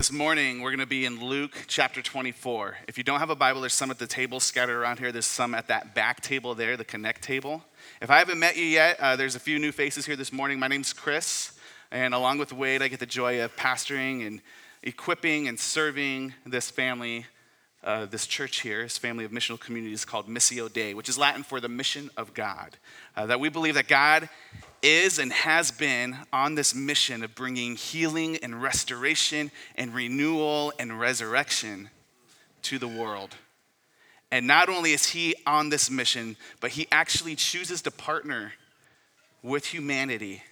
This morning, we're going to be in Luke chapter 24. If you don't have a Bible, there's some at the table scattered around here. There's some at that back table there, the Connect table. If I haven't met you yet, uh, there's a few new faces here this morning. My name's Chris, and along with Wade, I get the joy of pastoring and equipping and serving this family, uh, this church here, this family of missional communities called Missio Dei, which is Latin for the mission of God. Uh, that we believe that God is and has been on this mission of bringing healing and restoration and renewal and resurrection to the world. And not only is he on this mission, but he actually chooses to partner with humanity,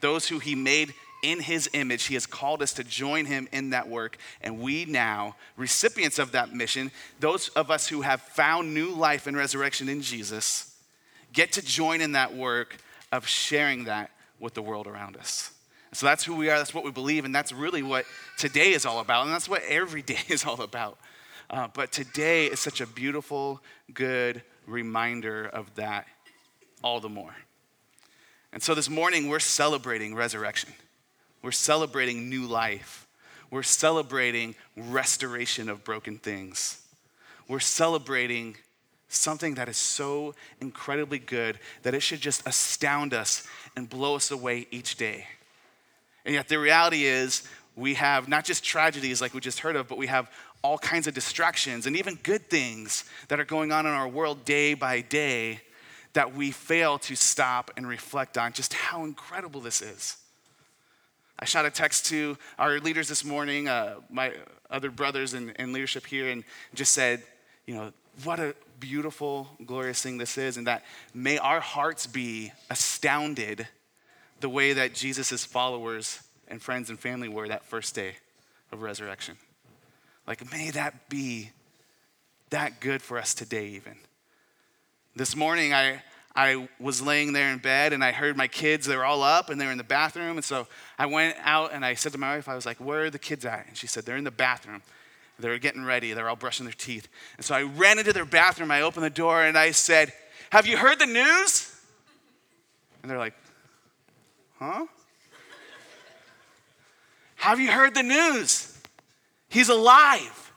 those who he made in his image. He has called us to join him in that work. And we now, recipients of that mission, those of us who have found new life and resurrection in Jesus, get to join in that work of sharing that with the world around us. So that's who we are, that's what we believe, and that's really what today is all about, and that's what every day is all about. Uh, but today is such a beautiful, good reminder of that all the more. And so this morning, we're celebrating resurrection. We're celebrating new life. We're celebrating restoration of broken things. We're celebrating something that is so incredibly good that it should just astound us and blow us away each day. And yet, the reality is, we have not just tragedies like we just heard of, but we have all kinds of distractions and even good things that are going on in our world day by day that we fail to stop and reflect on just how incredible this is. I shot a text to our leaders this morning, uh, my other brothers in, in leadership here, and just said, you know, what a beautiful, glorious thing this is, and that may our hearts be astounded the way that Jesus' followers and friends and family were that first day of resurrection. Like, may that be that good for us today, even. This morning, I, I was laying there in bed and I heard my kids, they were all up and they were in the bathroom. And so I went out and I said to my wife, I was like, Where are the kids at? And she said, They're in the bathroom. They were getting ready. They were all brushing their teeth. And so I ran into their bathroom. I opened the door and I said, Have you heard the news? And they're like, Huh? Have you heard the news? He's alive.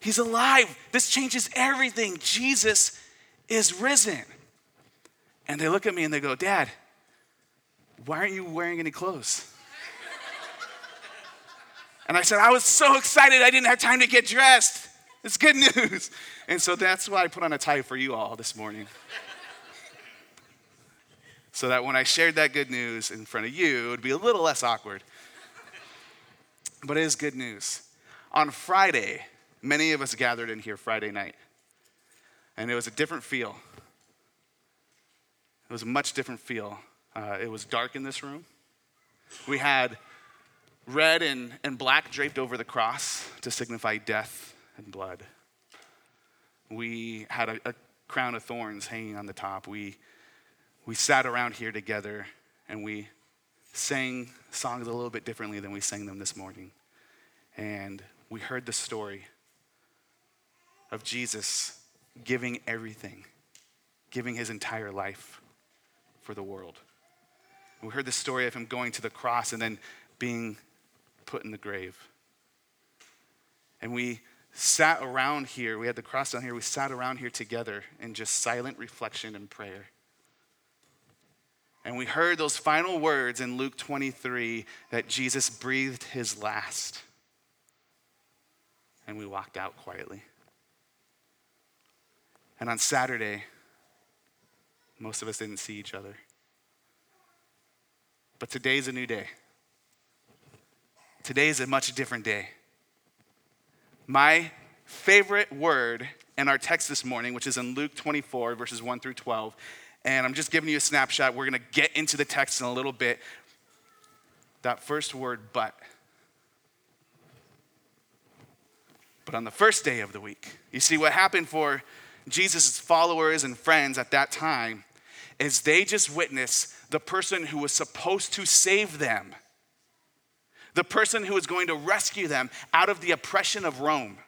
He's alive. This changes everything. Jesus is risen. And they look at me and they go, Dad, why aren't you wearing any clothes? And I said, I was so excited I didn't have time to get dressed. It's good news. And so that's why I put on a tie for you all this morning. so that when I shared that good news in front of you, it would be a little less awkward. But it is good news. On Friday, many of us gathered in here Friday night, and it was a different feel. It was a much different feel. Uh, it was dark in this room. We had red and, and black draped over the cross to signify death and blood. We had a, a crown of thorns hanging on the top. We, we sat around here together and we sang songs a little bit differently than we sang them this morning. And we heard the story of Jesus giving everything, giving his entire life for the world. We heard the story of him going to the cross and then being put in the grave. And we sat around here, we had the cross down here, we sat around here together in just silent reflection and prayer. And we heard those final words in Luke 23 that Jesus breathed his last. And we walked out quietly. And on Saturday, most of us didn't see each other. But today's a new day. Today is a much different day. My favorite word in our text this morning, which is in Luke 24, verses 1 through 12, and I'm just giving you a snapshot. We're going to get into the text in a little bit. That first word, but. But on the first day of the week, you see what happened for Jesus' followers and friends at that time is they just witnessed the person who was supposed to save them the person who was going to rescue them out of the oppression of Rome.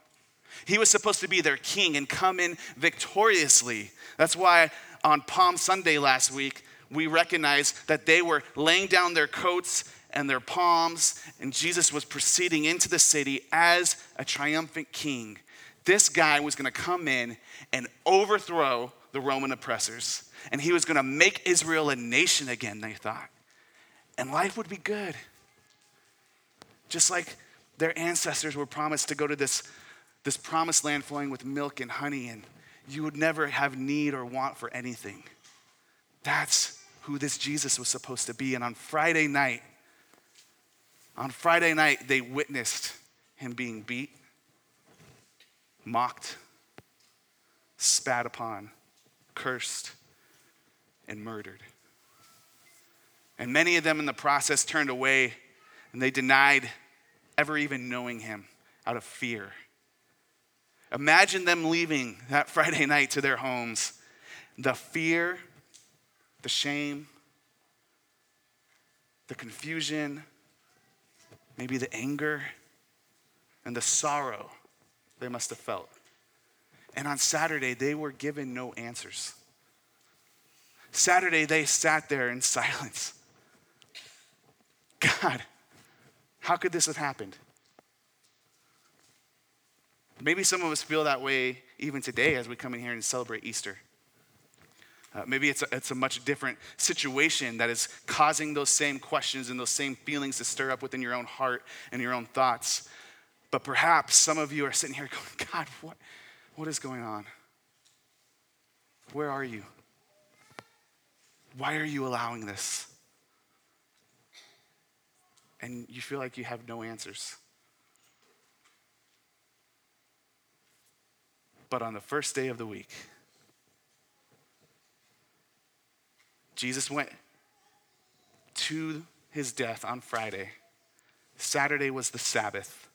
He was supposed to be their king and come in victoriously. That's why on Palm Sunday last week, we recognized that they were laying down their coats and their palms, and Jesus was proceeding into the city as a triumphant king. This guy was going to come in and overthrow the Roman oppressors, and he was going to make Israel a nation again, they thought. And life would be good. Just like their ancestors were promised to go to this, this promised land flowing with milk and honey, and you would never have need or want for anything. That's who this Jesus was supposed to be. And on Friday night, on Friday night, they witnessed him being beat, mocked, spat upon, cursed, and murdered. And many of them in the process turned away and they denied ever even knowing him out of fear. Imagine them leaving that Friday night to their homes. The fear, the shame, the confusion, maybe the anger, and the sorrow they must have felt. And on Saturday, they were given no answers. Saturday, they sat there in silence. God, how could this have happened? Maybe some of us feel that way even today as we come in here and celebrate Easter. Uh, maybe it's a, it's a much different situation that is causing those same questions and those same feelings to stir up within your own heart and your own thoughts. But perhaps some of you are sitting here going, God, what, what is going on? Where are you? Why are you allowing this? And you feel like you have no answers. But on the first day of the week, Jesus went to his death on Friday. Saturday was the Sabbath.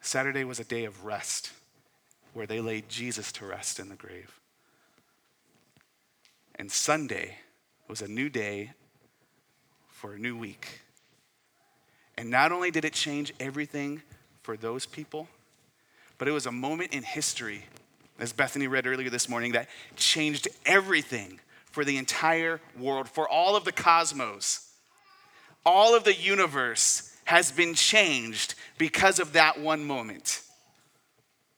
Saturday was a day of rest where they laid Jesus to rest in the grave. And Sunday was a new day for a new week. And not only did it change everything for those people, but it was a moment in history, as Bethany read earlier this morning, that changed everything for the entire world, for all of the cosmos. All of the universe has been changed because of that one moment.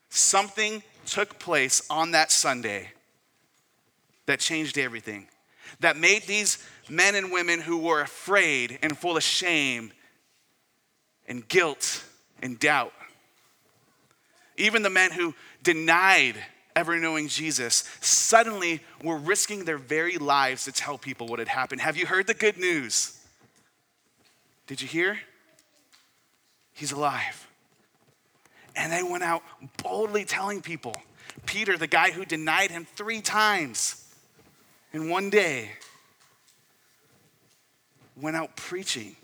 Something took place on that Sunday that changed everything, that made these men and women who were afraid and full of shame and guilt and doubt even the men who denied ever knowing Jesus, suddenly were risking their very lives to tell people what had happened. Have you heard the good news? Did you hear? He's alive. And they went out boldly telling people. Peter, the guy who denied him three times in one day, went out preaching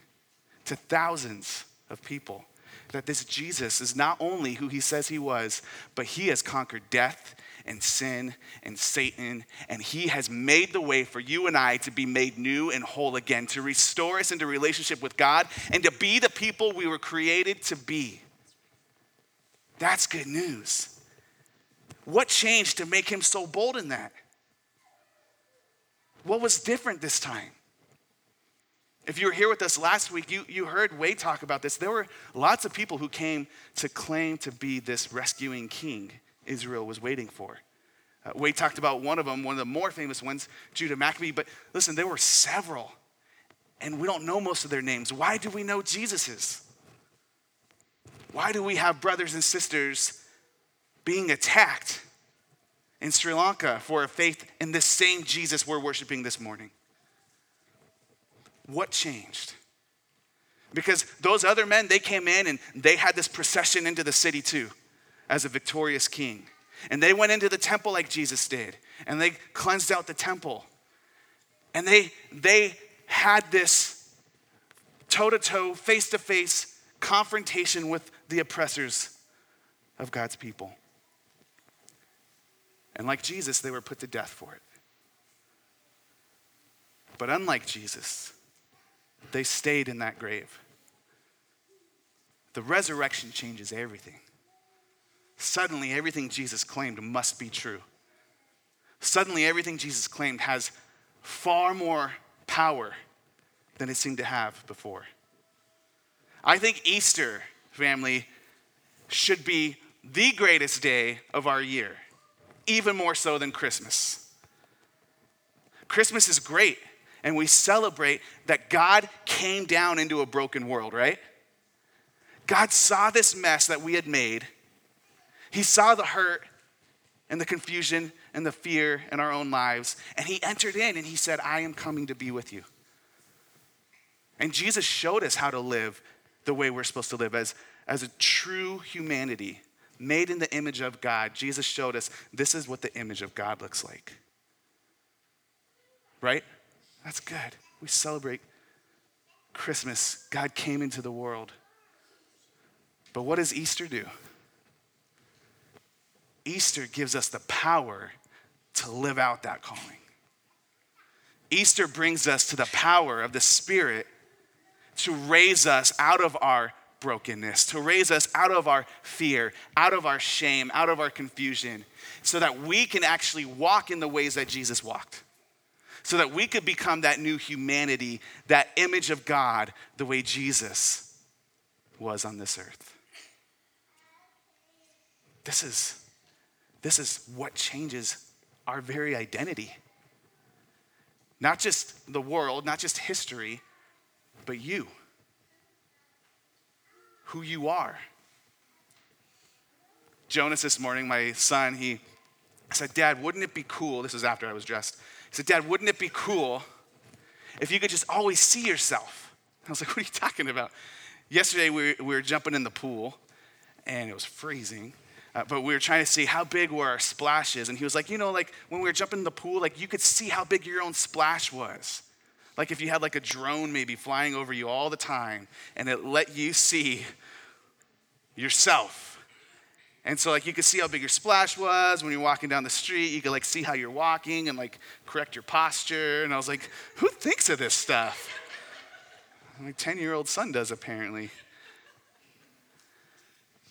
to thousands of people that this Jesus is not only who he says he was, but he has conquered death and sin and Satan, and he has made the way for you and I to be made new and whole again, to restore us into relationship with God, and to be the people we were created to be. That's good news. What changed to make him so bold in that? What was different this time? If you were here with us last week, you, you heard Wade talk about this. There were lots of people who came to claim to be this rescuing king Israel was waiting for. Uh, Wade talked about one of them, one of the more famous ones, Judah Maccabee. But listen, there were several, and we don't know most of their names. Why do we know Jesus's? Why do we have brothers and sisters being attacked in Sri Lanka for a faith in the same Jesus we're worshiping this morning? What changed? Because those other men, they came in and they had this procession into the city too as a victorious king. And they went into the temple like Jesus did, and they cleansed out the temple. And they, they had this toe to toe, face to face confrontation with the oppressors of God's people. And like Jesus, they were put to death for it. But unlike Jesus, they stayed in that grave. The resurrection changes everything. Suddenly, everything Jesus claimed must be true. Suddenly, everything Jesus claimed has far more power than it seemed to have before. I think Easter, family, should be the greatest day of our year, even more so than Christmas. Christmas is great, and we celebrate that God came down into a broken world, right? God saw this mess that we had made. He saw the hurt and the confusion and the fear in our own lives, and He entered in and He said, I am coming to be with you. And Jesus showed us how to live the way we're supposed to live as, as a true humanity made in the image of God. Jesus showed us this is what the image of God looks like. Right? That's good. We celebrate Christmas. God came into the world. But what does Easter do? Easter gives us the power to live out that calling. Easter brings us to the power of the Spirit to raise us out of our brokenness, to raise us out of our fear, out of our shame, out of our confusion, so that we can actually walk in the ways that Jesus walked. So that we could become that new humanity, that image of God, the way Jesus was on this earth. This is, this is what changes our very identity. Not just the world, not just history, but you. Who you are. Jonas this morning, my son, he said, Dad, wouldn't it be cool? This is after I was dressed. Said, Dad, wouldn't it be cool if you could just always see yourself? I was like, What are you talking about? Yesterday, we, we were jumping in the pool, and it was freezing. Uh, but we were trying to see how big were our splashes. And he was like, you know, like when we were jumping in the pool, like you could see how big your own splash was. Like if you had like a drone maybe flying over you all the time and it let you see yourself. And so like you could see how big your splash was when you're walking down the street. You could like see how you're walking and like correct your posture. And I was like, who thinks of this stuff? My 10 year old son does apparently.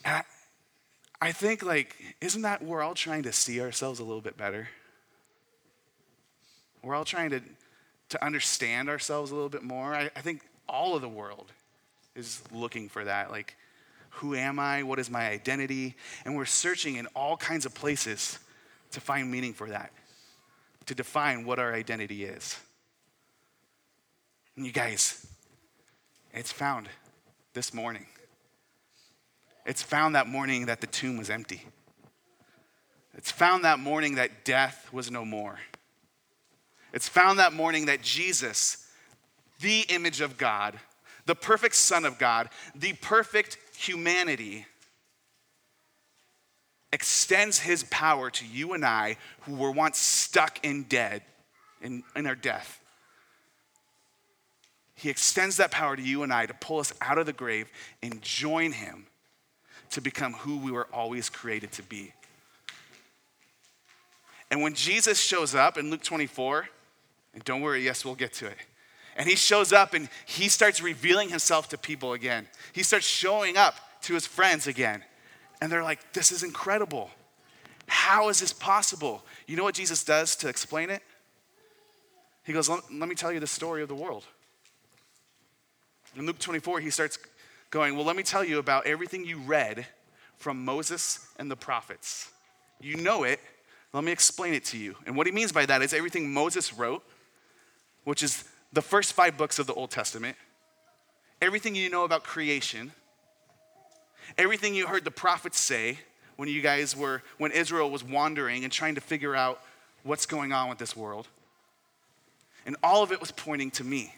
I, I think, like, isn't that we're all trying to see ourselves a little bit better? We're all trying to, to understand ourselves a little bit more. I, I think all of the world is looking for that. Like, who am I? What is my identity? And we're searching in all kinds of places to find meaning for that, to define what our identity is. And you guys, it's found this morning. It's found that morning that the tomb was empty. It's found that morning that death was no more. It's found that morning that Jesus, the image of God, the perfect Son of God, the perfect humanity, extends his power to you and I who were once stuck in dead, in, in our death. He extends that power to you and I to pull us out of the grave and join him to become who we were always created to be. And when Jesus shows up in Luke 24, and don't worry, yes, we'll get to it. And he shows up and he starts revealing himself to people again. He starts showing up to his friends again. And they're like, this is incredible. How is this possible? You know what Jesus does to explain it? He goes, let, me tell you the story of the world. In Luke 24, he starts going, Well, let me tell you about everything you read from Moses and the prophets. You know it. Let me explain it to you. And what he means by that is everything Moses wrote, which is the first five books of the Old Testament, everything you know about creation, everything you heard the prophets say when you guys were, when Israel was wandering and trying to figure out what's going on with this world. And all of it was pointing to me.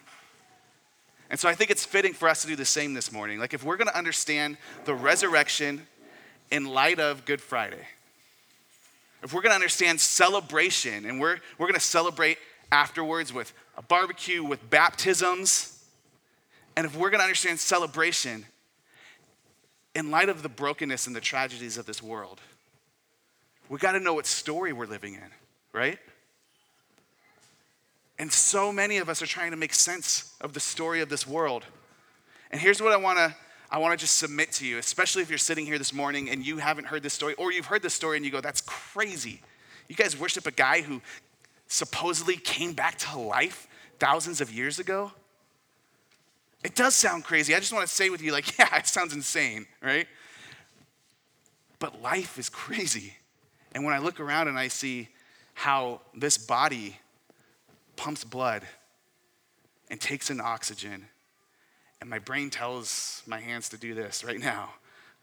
And so I think it's fitting for us to do the same this morning. Like, if we're going to understand the resurrection in light of Good Friday, if we're going to understand celebration, and we're, we're going to celebrate afterwards with a barbecue, with baptisms, and if we're going to understand celebration in light of the brokenness and the tragedies of this world, we got to know what story we're living in, right? And so many of us are trying to make sense of the story of this world. And here's what I want to I want to just submit to you, especially if you're sitting here this morning and you haven't heard this story or you've heard this story and you go, "That's crazy." You guys worship a guy who supposedly came back to life thousands of years ago? It does sound crazy. I just want to say with you, like, yeah, it sounds insane, right? But life is crazy. And when I look around and I see how this body pumps blood and takes in oxygen, and my brain tells my hands to do this right now.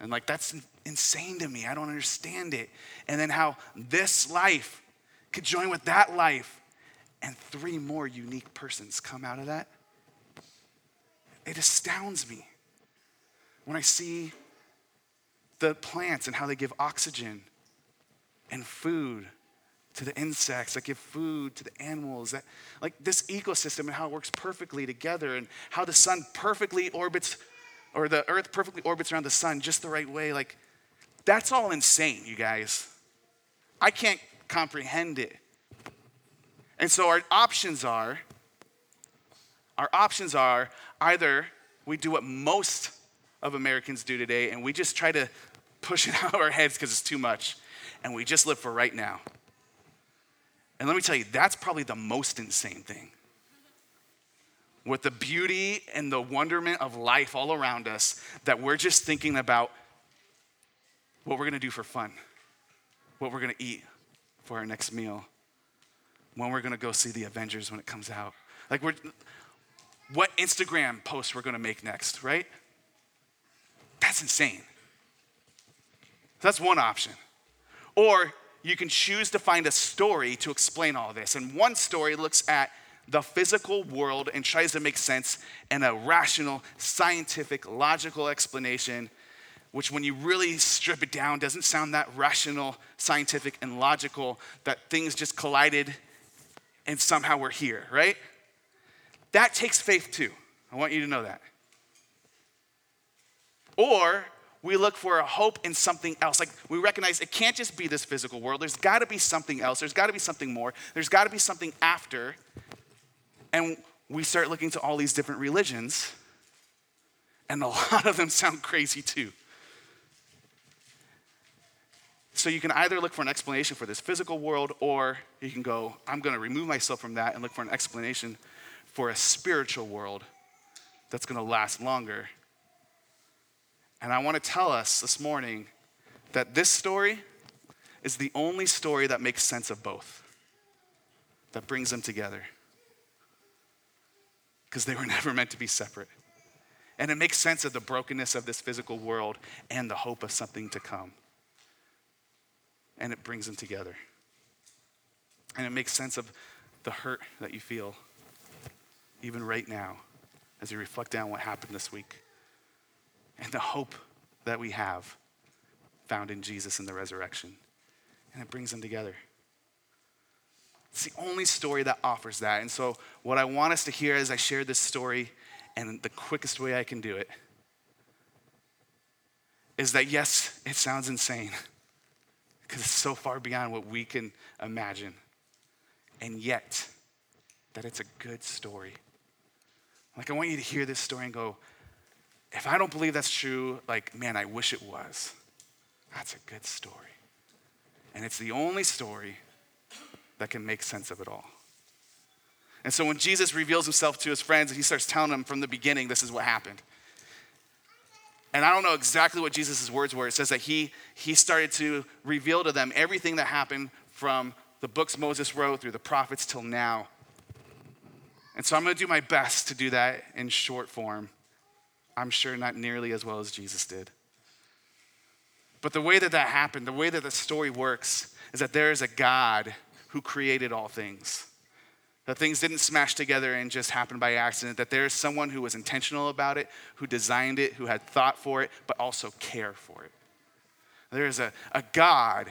And like, that's insane to me. I don't understand it. And then how this life could join with that life, and three more unique persons come out of that. It astounds me when I see the plants and how they give oxygen and food to the insects that give food to the animals that like this ecosystem and how it works perfectly together and how the sun perfectly orbits or the earth perfectly orbits around the sun just the right way like that's all insane you guys i can't comprehend it and so our options are our options are either we do what most of americans do today and we just try to push it out of our heads because it's too much and we just live for right now and let me tell you, that's probably the most insane thing. With the beauty and the wonderment of life all around us, that we're just thinking about what we're gonna do for fun, what we're gonna eat for our next meal, when we're gonna go see the Avengers when it comes out. Like, we're, what Instagram post we're gonna make next, right? That's insane. That's one option. Or you can choose to find a story to explain all this. And one story looks at the physical world and tries to make sense in a rational, scientific, logical explanation, which, when you really strip it down, doesn't sound that rational, scientific, and logical that things just collided and somehow we're here, right? That takes faith too. I want you to know that. Or we look for a hope in something else. Like we recognize it can't just be this physical world. There's got to be something else. There's got to be something more. There's got to be something after. And we start looking to all these different religions, and a lot of them sound crazy too. So you can either look for an explanation for this physical world, or you can go, I'm going to remove myself from that and look for an explanation for a spiritual world that's going to last longer and I want to tell us this morning that this story is the only story that makes sense of both, that brings them together. Because they were never meant to be separate. And it makes sense of the brokenness of this physical world and the hope of something to come. And it brings them together. And it makes sense of the hurt that you feel, even right now, as you reflect down what happened this week and the hope that we have found in Jesus and the resurrection. And it brings them together. It's the only story that offers that. And so, what I want us to hear as I share this story, and the quickest way I can do it, is that yes, it sounds insane because it's so far beyond what we can imagine. And yet, that it's a good story. Like, I want you to hear this story and go, if I don't believe that's true, like, man, I wish it was. That's a good story. And it's the only story that can make sense of it all. And so when Jesus reveals himself to his friends, and he starts telling them from the beginning, this is what happened. And I don't know exactly what Jesus' words were. It says that he, he started to reveal to them everything that happened from the books Moses wrote through the prophets till now. And so I'm going to do my best to do that in short form. I'm sure not nearly as well as Jesus did. But the way that that happened, the way that the story works, is that there is a God who created all things. That things didn't smash together and just happen by accident, that there is someone who was intentional about it, who designed it, who had thought for it, but also care for it. There is a, a God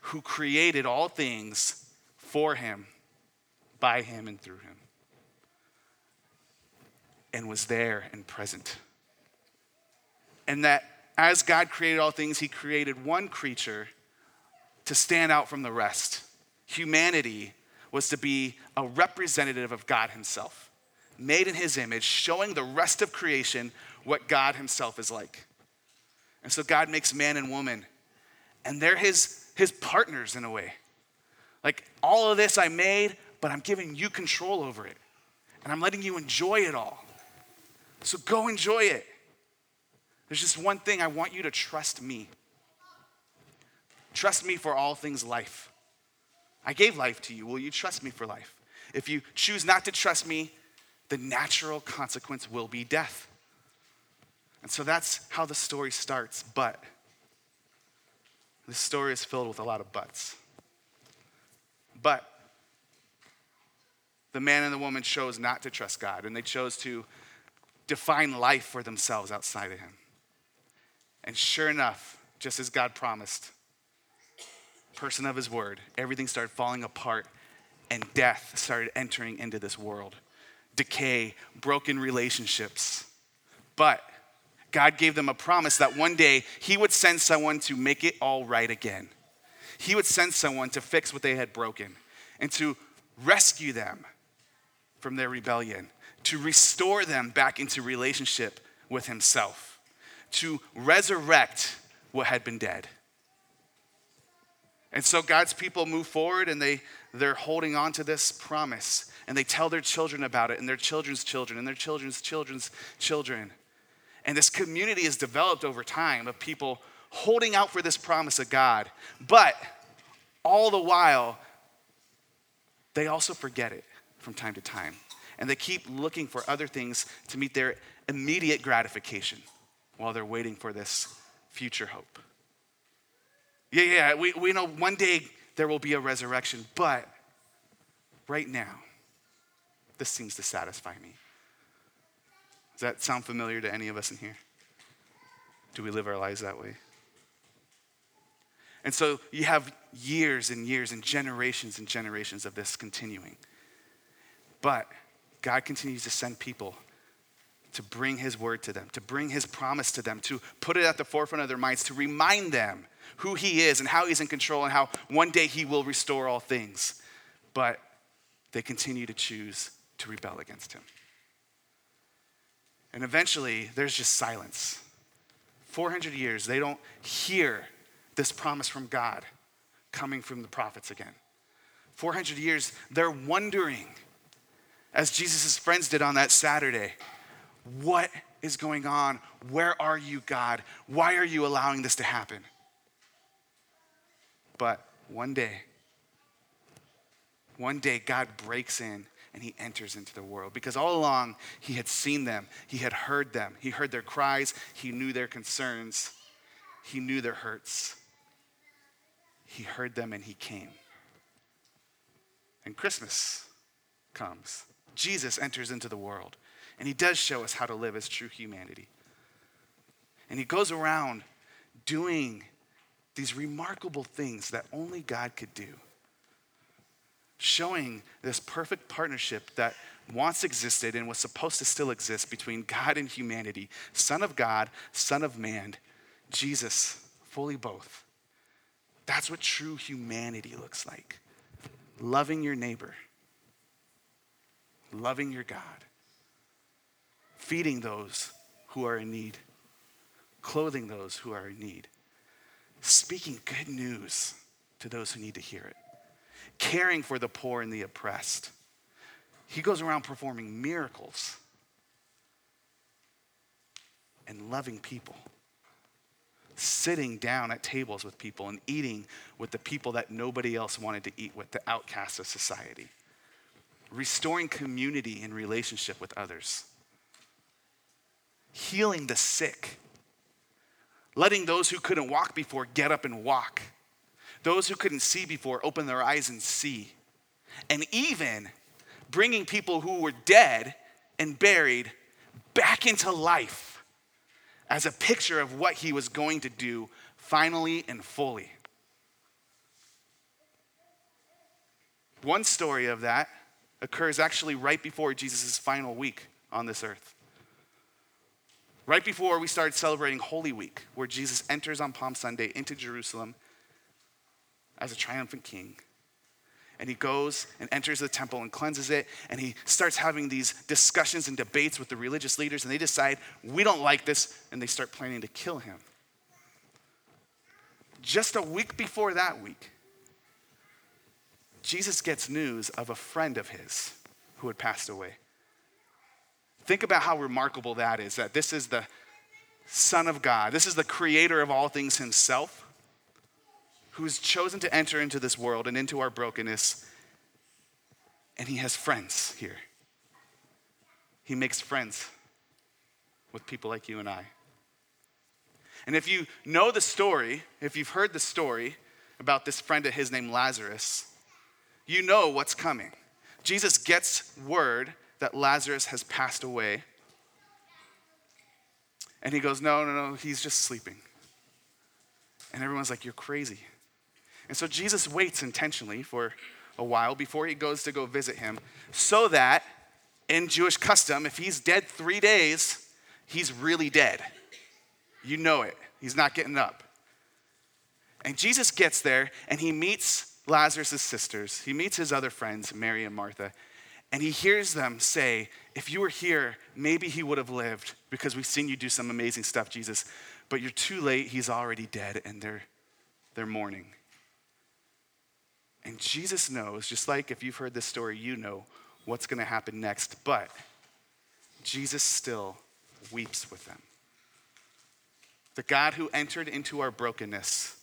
who created all things for him, by him, and through him and was there and present. And that as God created all things, He created one creature to stand out from the rest. Humanity was to be a representative of God Himself, made in His image, showing the rest of creation what God Himself is like. And so God makes man and woman, and they're His, his partners in a way. Like, all of this I made, but I'm giving you control over it, and I'm letting you enjoy it all. So go enjoy it. There's just one thing I want you to trust me. Trust me for all things life. I gave life to you. Will you trust me for life? If you choose not to trust me, the natural consequence will be death. And so that's how the story starts. But the story is filled with a lot of buts. But the man and the woman chose not to trust God, and they chose to define life for themselves outside of Him. And sure enough, just as God promised, person of His word, everything started falling apart, and death started entering into this world decay, broken relationships. But God gave them a promise that one day He would send someone to make it all right again. He would send someone to fix what they had broken and to rescue them from their rebellion, to restore them back into relationship with Himself, to resurrect what had been dead. And so God's people move forward and they, they're holding on to this promise and they tell their children about it and their children's children and their children's children's children. And this community is developed over time of people holding out for this promise of God. But all the while, they also forget it from time to time. And they keep looking for other things to meet their immediate gratification while they're waiting for this future hope. Yeah, yeah, we, we know one day there will be a resurrection, but right now, this seems to satisfy me. Does that sound familiar to any of us in here? Do we live our lives that way? And so you have years and years and generations and generations of this continuing. But God continues to send people to bring his word to them, to bring his promise to them, to put it at the forefront of their minds, to remind them who he is and how he's in control and how one day he will restore all things. But they continue to choose to rebel against him. And eventually, there's just silence. 400 years, they don't hear this promise from God coming from the prophets again. 400 years, they're wondering, as Jesus' friends did on that Saturday, what is going on? Where are you, God? Why are you allowing this to happen? But one day, one day, God breaks in and he enters into the world. Because all along, he had seen them, he had heard them, he heard their cries, he knew their concerns, he knew their hurts. He heard them and he came. And Christmas comes. Jesus enters into the world, and he does show us how to live as true humanity. And he goes around doing these remarkable things that only God could do. Showing this perfect partnership that once existed and was supposed to still exist between God and humanity Son of God, Son of man, Jesus, fully both. That's what true humanity looks like. Loving your neighbor, loving your God, feeding those who are in need, clothing those who are in need, speaking good news to those who need to hear it caring for the poor and the oppressed. He goes around performing miracles and loving people, sitting down at tables with people and eating with the people that nobody else wanted to eat with, the outcasts of society, restoring community and relationship with others, healing the sick, letting those who couldn't walk before get up and walk those who couldn't see before open their eyes and see. And even bringing people who were dead and buried back into life as a picture of what he was going to do finally and fully. One story of that occurs actually right before Jesus' final week on this earth. Right before we started celebrating Holy Week, where Jesus enters on Palm Sunday into Jerusalem as a triumphant king. And he goes and enters the temple and cleanses it, and he starts having these discussions and debates with the religious leaders, and they decide, we don't like this, and they start planning to kill him. Just a week before that week, Jesus gets news of a friend of his who had passed away. Think about how remarkable that is that this is the Son of God, this is the creator of all things himself, who has chosen to enter into this world and into our brokenness. And he has friends here. He makes friends with people like you and I. And if you know the story, if you've heard the story about this friend of his named Lazarus, you know what's coming. Jesus gets word that Lazarus has passed away. And he goes, No, no, no, he's just sleeping. And everyone's like, You're crazy. And so Jesus waits intentionally for a while before he goes to go visit him, so that in Jewish custom, if he's dead three days, he's really dead. You know it. He's not getting up. And Jesus gets there and he meets Lazarus' sisters. He meets his other friends, Mary and Martha. And he hears them say, If you were here, maybe he would have lived because we've seen you do some amazing stuff, Jesus. But you're too late. He's already dead and they're, they're mourning. And Jesus knows, just like if you've heard this story, you know what's going to happen next. But Jesus still weeps with them. The God who entered into our brokenness,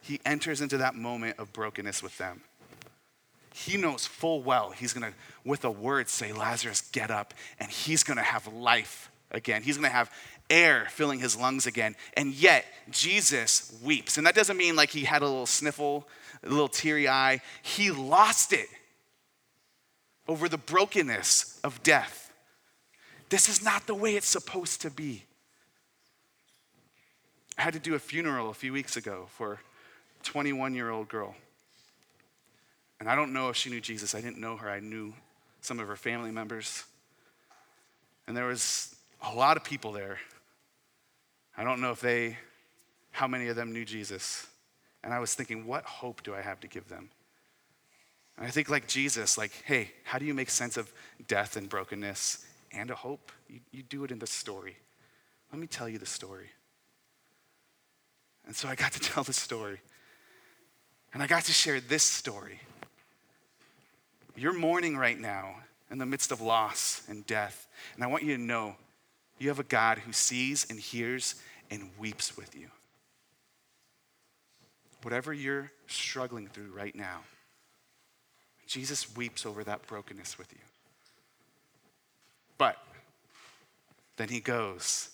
he enters into that moment of brokenness with them. He knows full well he's gonna, with a word, say, Lazarus, get up, and he's gonna have life again. He's gonna have air filling his lungs again. And yet, Jesus weeps. And that doesn't mean like he had a little sniffle, a little teary eye. He lost it over the brokenness of death. This is not the way it's supposed to be. I had to do a funeral a few weeks ago for a 21 year old girl. And I don't know if she knew Jesus. I didn't know her. I knew some of her family members. And there was a lot of people there. I don't know if they, how many of them knew Jesus. And I was thinking, what hope do I have to give them? And I think, like Jesus, like, hey, how do you make sense of death and brokenness and a hope? You, you do it in the story. Let me tell you the story. And so I got to tell the story. And I got to share this story. You're mourning right now in the midst of loss and death. And I want you to know you have a God who sees and hears and weeps with you. Whatever you're struggling through right now, Jesus weeps over that brokenness with you. But then he goes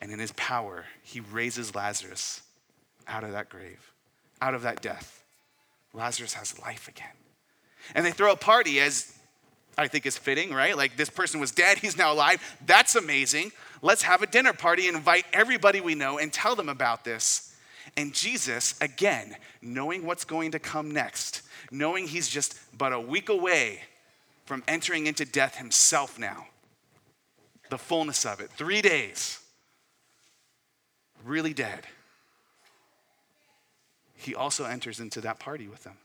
and in his power, he raises Lazarus out of that grave, out of that death. Lazarus has life again. And they throw a party as I think is fitting, right? Like this person was dead, he's now alive. That's amazing. Let's have a dinner party and invite everybody we know and tell them about this. And Jesus, again, knowing what's going to come next, knowing he's just but a week away from entering into death himself now, the fullness of it, three days really dead, he also enters into that party with them.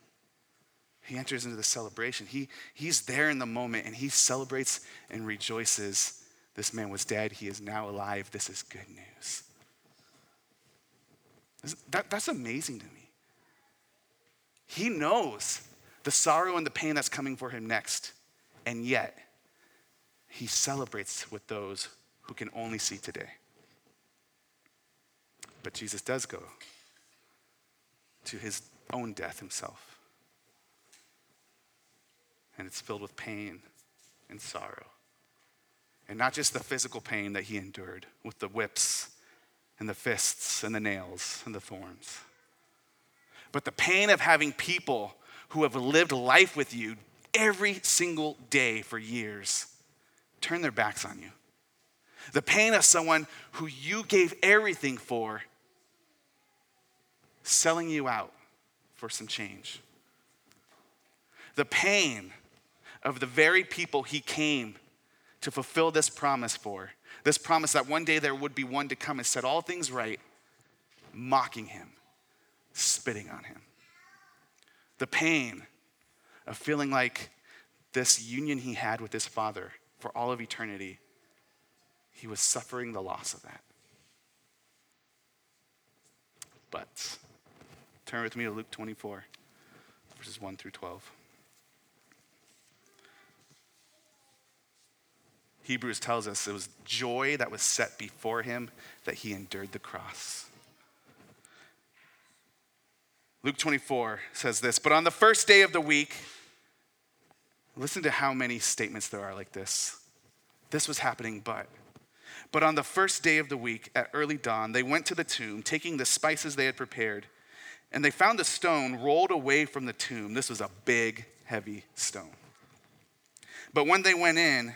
He enters into the celebration. He, he's there in the moment and he celebrates and rejoices. This man was dead. He is now alive. This is good news. That, that's amazing to me. He knows the sorrow and the pain that's coming for him next. And yet, he celebrates with those who can only see today. But Jesus does go to his own death himself. And it's filled with pain and sorrow. And not just the physical pain that he endured with the whips and the fists and the nails and the thorns, but the pain of having people who have lived life with you every single day for years turn their backs on you. The pain of someone who you gave everything for selling you out for some change. The pain of the very people he came to fulfill this promise for, this promise that one day there would be one to come and set all things right, mocking him, spitting on him. The pain of feeling like this union he had with his father for all of eternity, he was suffering the loss of that. But Turn with me to Luke 24, verses 1 through 12. Hebrews tells us it was joy that was set before him that he endured the cross. Luke 24 says this, but on the first day of the week, listen to how many statements there are like this. This was happening, but. But on the first day of the week, at early dawn, they went to the tomb, taking the spices they had prepared, and they found the stone rolled away from the tomb. This was a big, heavy stone. But when they went in,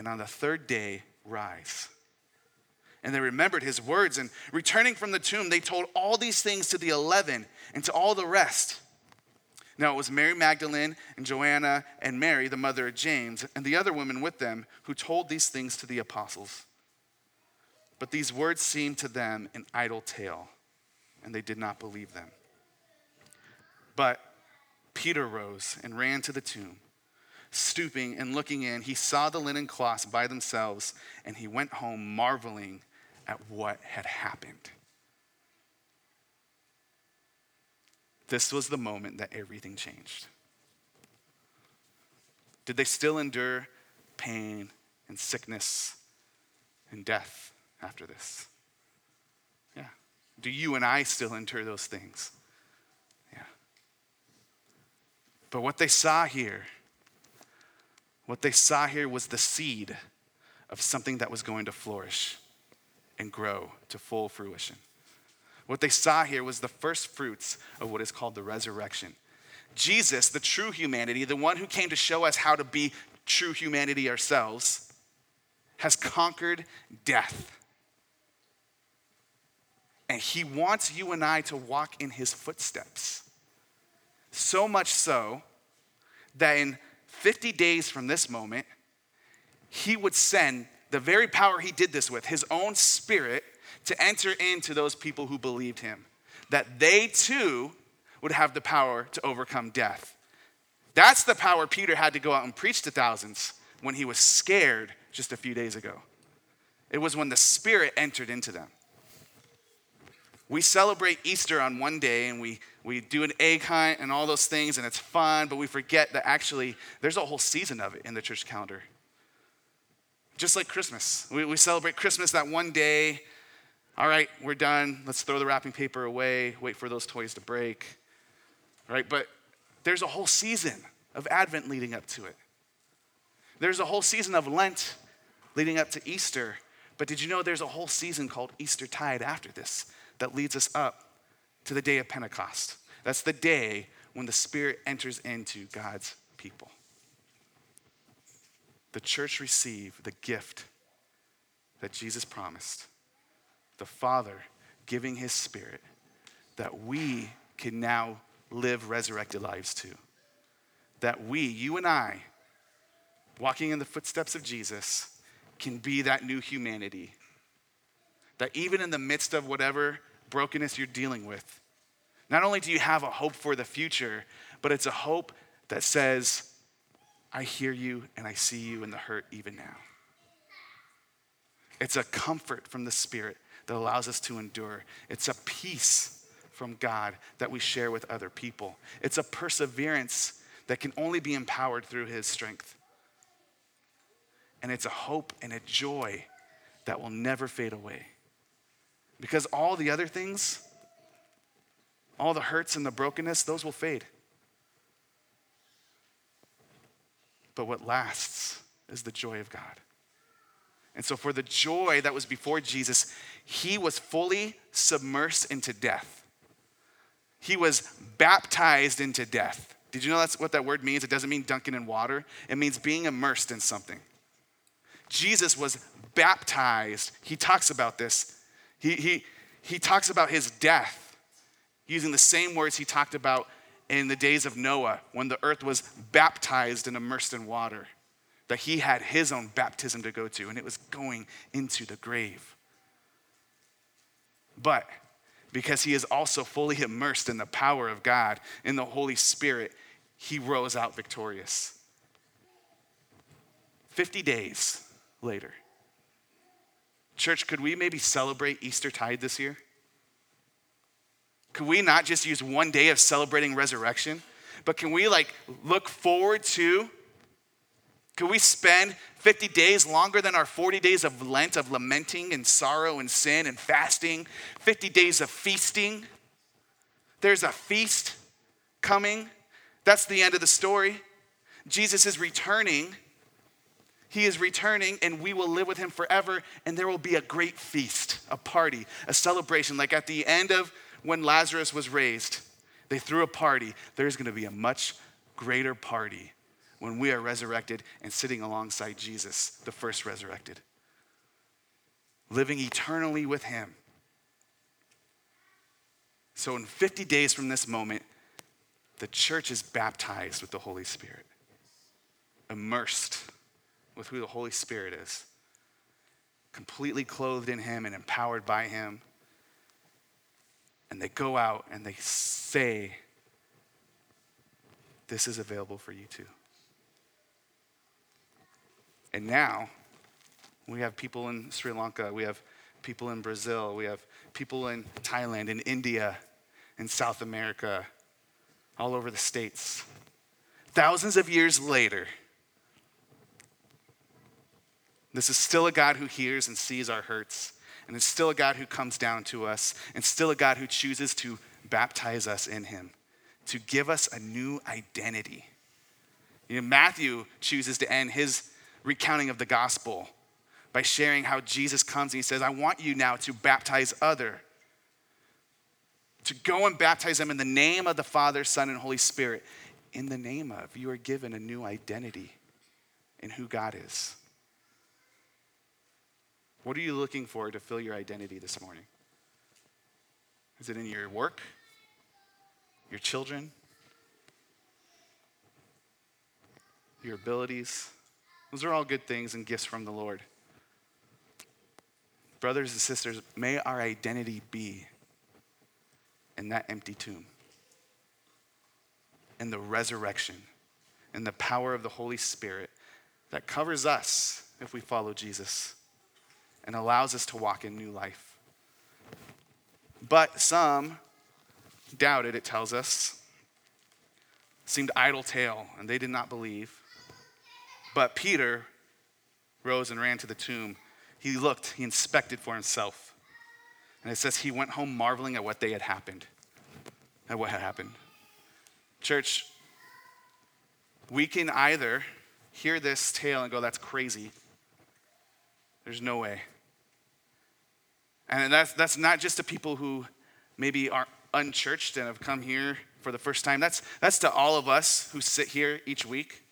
and on the third day rise. And they remembered his words, and returning from the tomb, they told all these things to the eleven and to all the rest. Now it was Mary Magdalene and Joanna and Mary, the mother of James, and the other women with them who told these things to the apostles. But these words seemed to them an idle tale, and they did not believe them. But Peter rose and ran to the tomb. Stooping and looking in, he saw the linen cloths by themselves, and he went home marveling at what had happened. This was the moment that everything changed. Did they still endure pain and sickness and death after this? Yeah. Do you and I still endure those things? Yeah. But what they saw here, what they saw here was the seed of something that was going to flourish and grow to full fruition. What they saw here was the first fruits of what is called the resurrection. Jesus, the true humanity, the one who came to show us how to be true humanity ourselves, has conquered death. And he wants you and I to walk in his footsteps. So much so that in 50 days from this moment, he would send the very power he did this with, his own spirit, to enter into those people who believed him, that they too would have the power to overcome death. That's the power Peter had to go out and preach to thousands when he was scared just a few days ago. It was when the Spirit entered into them. We celebrate Easter on one day and we, we do an egg hunt and all those things, and it's fun, but we forget that actually there's a whole season of it in the church calendar. Just like Christmas. We, we celebrate Christmas that one day. All right, we're done. Let's throw the wrapping paper away, wait for those toys to break. Right, but there's a whole season of Advent leading up to it. There's a whole season of Lent leading up to Easter. But did you know there's a whole season called Easter Tide after this that leads us up to the day of Pentecost? That's the day when the Spirit enters into God's people the church receive the gift that Jesus promised the Father giving his Spirit that we can now live resurrected lives too. That we, you and I, walking in the footsteps of Jesus, can be that new humanity. That even in the midst of whatever brokenness you're dealing with, not only do you have a hope for the future, but it's a hope that says, I hear you and I see you in the hurt even now. It's a comfort from the Spirit that allows us to endure. It's a peace from God that we share with other people. It's a perseverance that can only be empowered through His strength. And it's a hope and a joy that will never fade away. Because all the other things, all the hurts and the brokenness, those will fade. but what lasts is the joy of God. And so, for the joy that was before Jesus, he was fully submersed into death. He was baptized into death. Did you know that's what that word means? It doesn't mean dunking in water, it means being immersed in something. Jesus was baptized. He talks about this. He, he, he talks about his death using the same words he talked about in the days of Noah when the earth was baptized and immersed in water. that he had his own baptism to go to, and it was going into the grave. But because he is also fully immersed in the power of God, in the Holy Spirit, he rose out victorious. 50 days later. Church, could we maybe celebrate Easter tide this year? Could we not just use one day of celebrating resurrection, but can we like look forward to? Could we spend 50 days longer than our 40 days of Lent of lamenting and sorrow and sin and fasting? 50 days of feasting? There's a feast coming. That's the end of the story. Jesus is returning. He is returning, and we will live with him forever, and there will be a great feast, a party, a celebration. Like at the end of when Lazarus was raised, they threw a party. There's going to be a much greater party when we are resurrected and sitting alongside Jesus, the first resurrected, living eternally with him. So, in 50 days from this moment, the church is baptized with the Holy Spirit, immersed with who the Holy Spirit is, completely clothed in Him and empowered by Him and they go out and they say, This is available for you too. And now we have people in Sri Lanka, we have people in Brazil, we have people in Thailand, in India, in South America, all over the States. Thousands of years later, this is still a God who hears and sees our hurts and is still a God who comes down to us, and still a God who chooses to baptize us in Him, to give us a new identity. You know, Matthew chooses to end his recounting of the gospel by sharing how Jesus comes and he says, I want you now to baptize other. To go and baptize them in the name of the Father, Son, and Holy Spirit. In the name of, you are given a new identity in who God is. What are you looking for to fill your identity this morning? Is it in your work? Your children? Your abilities? Those are all good things and gifts from the Lord. Brothers and sisters, may our identity be in that empty tomb, in the resurrection, in the power of the Holy Spirit that covers us if we follow Jesus and allows us to walk in new life. But some doubted, it tells us, seemed idle tale, and they did not believe. But Peter rose and ran to the tomb. He looked, he inspected for himself. And it says he went home marveling at what they had happened, at what had happened. Church, we can either hear this tale and go, that's crazy, there's no way. And that's, that's not just to people who maybe are unchurched and have come here for the first time. That's, that's to all of us who sit here each week.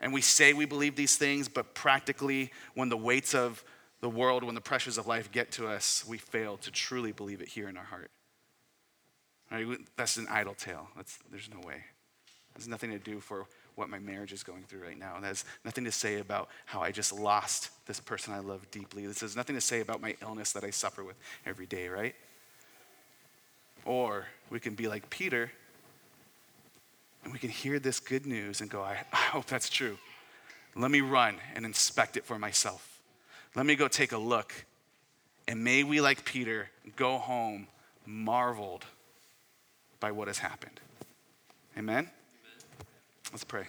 And we say we believe these things, but practically, when the weights of the world, when the pressures of life get to us, we fail to truly believe it here in our heart. Right? That's an idle tale. That's, there's no way. There's nothing to do for what my marriage is going through right now. And that has nothing to say about how I just lost this person I love deeply. This has nothing to say about my illness that I suffer with every day, right? Or we can be like Peter and we can hear this good news and go, I, I hope that's true. Let me run and inspect it for myself. Let me go take a look. And may we, like Peter, go home marveled by what has happened. Amen? Let's pray.